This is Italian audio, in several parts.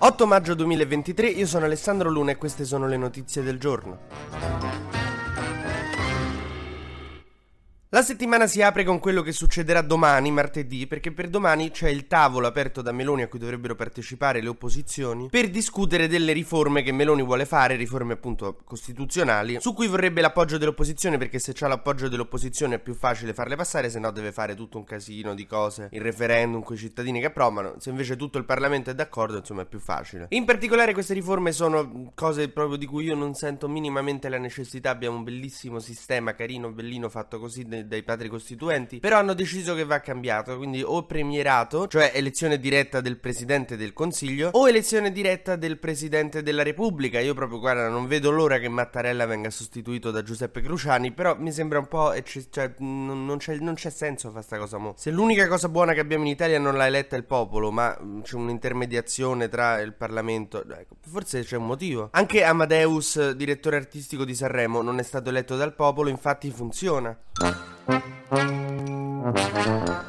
8 maggio 2023, io sono Alessandro Luna e queste sono le notizie del giorno. La settimana si apre con quello che succederà domani, martedì, perché per domani c'è il tavolo aperto da Meloni a cui dovrebbero partecipare le opposizioni per discutere delle riforme che Meloni vuole fare, riforme appunto costituzionali, su cui vorrebbe l'appoggio dell'opposizione perché se c'ha l'appoggio dell'opposizione è più facile farle passare, se no deve fare tutto un casino di cose, il referendum con i cittadini che approvano, se invece tutto il Parlamento è d'accordo insomma è più facile. In particolare queste riforme sono cose proprio di cui io non sento minimamente la necessità, abbiamo un bellissimo sistema carino, bellino fatto così dai padri costituenti, però hanno deciso che va cambiato, quindi o premierato, cioè elezione diretta del Presidente del Consiglio, o elezione diretta del Presidente della Repubblica. Io proprio, guarda, non vedo l'ora che Mattarella venga sostituito da Giuseppe Cruciani, però mi sembra un po'... Ecce- cioè, non, non, c'è, non, c'è, senso fare sta cosa mo. Se l'unica cosa buona che abbiamo in Italia non l'ha eletta il popolo, ma mm, c'è un'intermediazione tra il Parlamento, ecco, forse c'è un motivo. Anche Amadeus, direttore artistico di Sanremo, non è stato eletto dal popolo, infatti funziona. Thank you.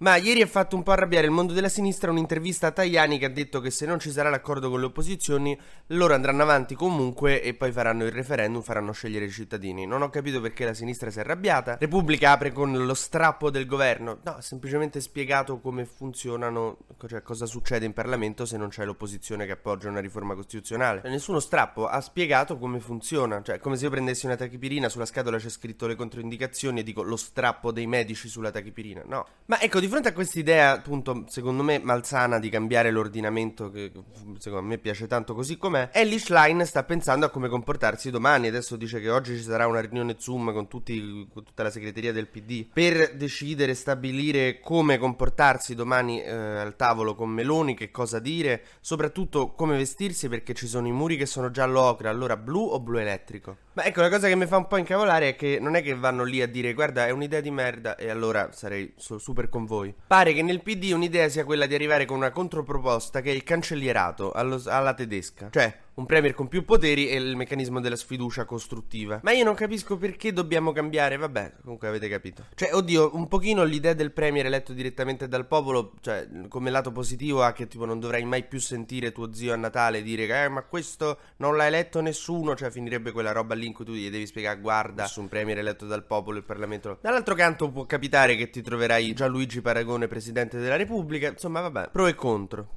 Ma ieri ha fatto un po' arrabbiare il mondo della sinistra un'intervista a Tajani che ha detto che se non ci sarà l'accordo con le opposizioni loro andranno avanti comunque e poi faranno il referendum, faranno scegliere i cittadini. Non ho capito perché la sinistra si è arrabbiata. Repubblica apre con lo strappo del governo. No, ha semplicemente spiegato come funzionano, cioè cosa succede in Parlamento se non c'è l'opposizione che appoggia una riforma costituzionale. Nessuno strappo, ha spiegato come funziona. Cioè, come se io prendessi una tachipirina, sulla scatola c'è scritto le controindicazioni e dico lo strappo dei medici sulla tachipirina. No. Ma ecco, di fronte a questa idea, appunto, secondo me malsana di cambiare l'ordinamento, che secondo me piace tanto così com'è, Ellie Schlein sta pensando a come comportarsi domani. Adesso dice che oggi ci sarà una riunione Zoom con, tutti, con tutta la segreteria del PD per decidere, stabilire come comportarsi domani eh, al tavolo con Meloni, che cosa dire, soprattutto come vestirsi perché ci sono i muri che sono giallo ocra, allora blu o blu elettrico. Ma ecco, la cosa che mi fa un po' incavolare è che non è che vanno lì a dire guarda è un'idea di merda e allora sarei super con. Pare che nel PD un'idea sia quella di arrivare con una controproposta che è il cancellierato allo, alla tedesca. Cioè, un premier con più poteri e il meccanismo della sfiducia costruttiva. Ma io non capisco perché dobbiamo cambiare, vabbè, comunque avete capito. Cioè, oddio, un pochino l'idea del premier eletto direttamente dal popolo, cioè, come lato positivo ha che tipo non dovrai mai più sentire tuo zio a Natale dire che, eh, ma questo non l'ha eletto nessuno, cioè finirebbe quella roba lì in cui tu gli devi spiegare, guarda, su un premier eletto dal popolo il Parlamento. Dall'altro canto può capitare che ti troverai Gianluigi Paragone presidente della Repubblica, insomma, vabbè, pro e contro.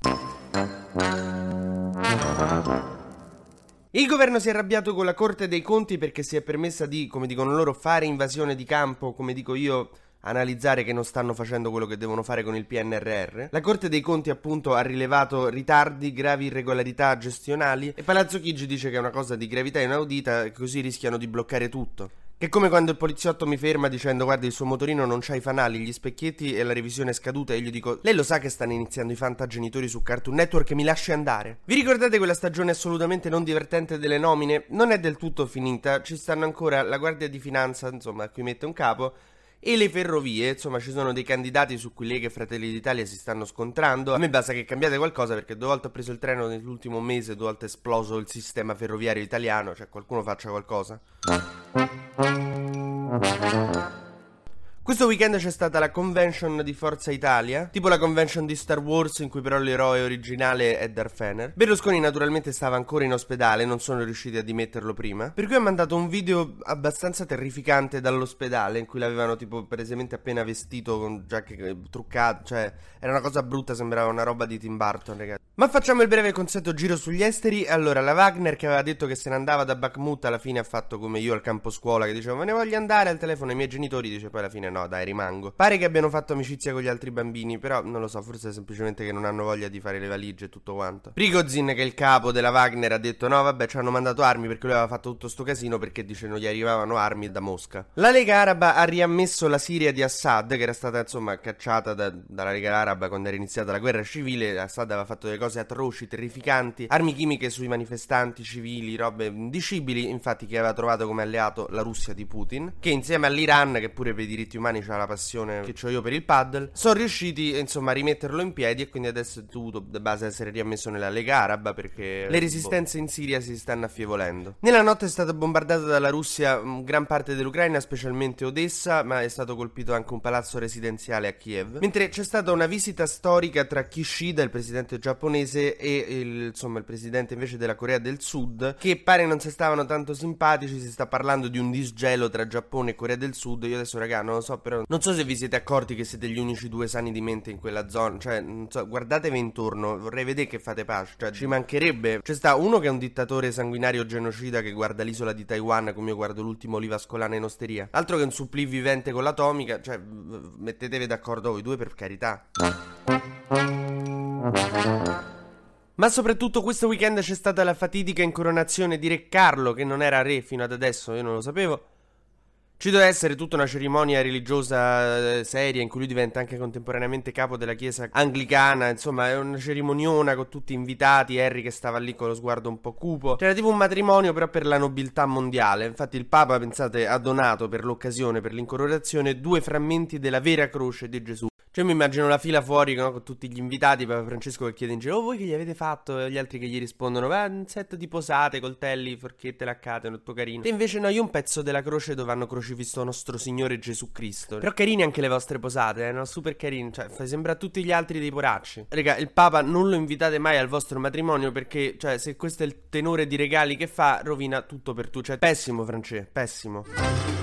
Il governo si è arrabbiato con la Corte dei Conti perché si è permessa di, come dicono loro, fare invasione di campo, come dico io, analizzare che non stanno facendo quello che devono fare con il PNRR. La Corte dei Conti appunto ha rilevato ritardi, gravi irregolarità gestionali e Palazzo Chigi dice che è una cosa di gravità inaudita così rischiano di bloccare tutto. È come quando il poliziotto mi ferma dicendo guarda il suo motorino non c'ha i fanali, gli specchietti e la revisione è scaduta e gli dico lei lo sa che stanno iniziando i fantagenitori su Cartoon Network e mi lasci andare. Vi ricordate quella stagione assolutamente non divertente delle nomine? Non è del tutto finita, ci stanno ancora la Guardia di Finanza, insomma, a cui mette un capo, e le ferrovie, insomma ci sono dei candidati su cui Lega e Fratelli d'Italia si stanno scontrando. A me basta che cambiate qualcosa perché due volte ho preso il treno nell'ultimo mese, due volte è esploso il sistema ferroviario italiano, cioè qualcuno faccia qualcosa. Questo weekend c'è stata la convention di Forza Italia, tipo la convention di Star Wars in cui però l'eroe originale è Darth Fener. Berlusconi naturalmente stava ancora in ospedale, non sono riusciti a dimetterlo prima, per cui ha mandato un video abbastanza terrificante dall'ospedale in cui l'avevano tipo precisamente appena vestito con giacche truccate, cioè era una cosa brutta, sembrava una roba di Tim Burton, ragazzi. Ma facciamo il breve consueto giro sugli esteri. Allora, la Wagner che aveva detto che se ne andava da Bakhmut alla fine ha fatto come io al campo scuola che dicevo me ne voglio andare al telefono ai miei genitori, dice poi alla fine no, dai, rimango. Pare che abbiano fatto amicizia con gli altri bambini, però non lo so, forse è semplicemente che non hanno voglia di fare le valigie e tutto quanto. Prigozin che è il capo della Wagner ha detto no, vabbè, ci hanno mandato armi perché lui aveva fatto tutto sto casino perché dice non gli arrivavano armi da Mosca. La Lega Araba ha riammesso la Siria di Assad che era stata insomma cacciata da, dalla Lega Araba quando era iniziata la guerra civile. Assad aveva fatto delle cose atroci, terrificanti, armi chimiche sui manifestanti civili, robe indicibili, infatti che aveva trovato come alleato la Russia di Putin, che insieme all'Iran, che pure per i diritti umani ha la passione che ho io per il paddle, sono riusciti insomma a rimetterlo in piedi e quindi adesso è dovuto da base essere riammesso nella Lega Araba perché le resistenze in Siria si stanno affievolendo. Nella notte è stata bombardata dalla Russia gran parte dell'Ucraina, specialmente Odessa, ma è stato colpito anche un palazzo residenziale a Kiev, mentre c'è stata una visita storica tra Kishida, il presidente giapponese, e il, insomma, il presidente invece della Corea del Sud, che pare non si stavano tanto simpatici, si sta parlando di un disgelo tra Giappone e Corea del Sud, io adesso raga non lo so, però non so se vi siete accorti che siete gli unici due sani di mente in quella zona, cioè, so, guardatevi intorno, vorrei vedere che fate pace, cioè, ci mancherebbe, c'è sta uno che è un dittatore sanguinario genocida che guarda l'isola di Taiwan come io guardo l'ultimo oliva scolana in osteria, altro che un supplì vivente con l'atomica, cioè, mettetevi d'accordo voi due per carità. Ma soprattutto questo weekend c'è stata la fatidica incoronazione di Re Carlo, che non era re fino ad adesso, io non lo sapevo. Ci deve essere tutta una cerimonia religiosa eh, seria in cui lui diventa anche contemporaneamente capo della chiesa anglicana, insomma è una cerimoniona con tutti invitati, Harry che stava lì con lo sguardo un po' cupo. C'era tipo un matrimonio però per la nobiltà mondiale, infatti il Papa, pensate, ha donato per l'occasione, per l'incoronazione, due frammenti della vera croce di Gesù. Cioè mi immagino la fila fuori no, con tutti gli invitati, Papa Francesco che chiede in giro, oh voi che gli avete fatto? E gli altri che gli rispondono, beh un set di posate, coltelli, forchette, laccate, tutto carino. E invece no, io un pezzo della croce dove hanno crocifisso nostro Signore Gesù Cristo. Però carini anche le vostre posate, eh, no? Super carini, cioè sembra a tutti gli altri dei poracci. Raga, il Papa non lo invitate mai al vostro matrimonio perché, cioè, se questo è il tenore di regali che fa, rovina tutto per tu. Cioè, pessimo, Francesco, pessimo.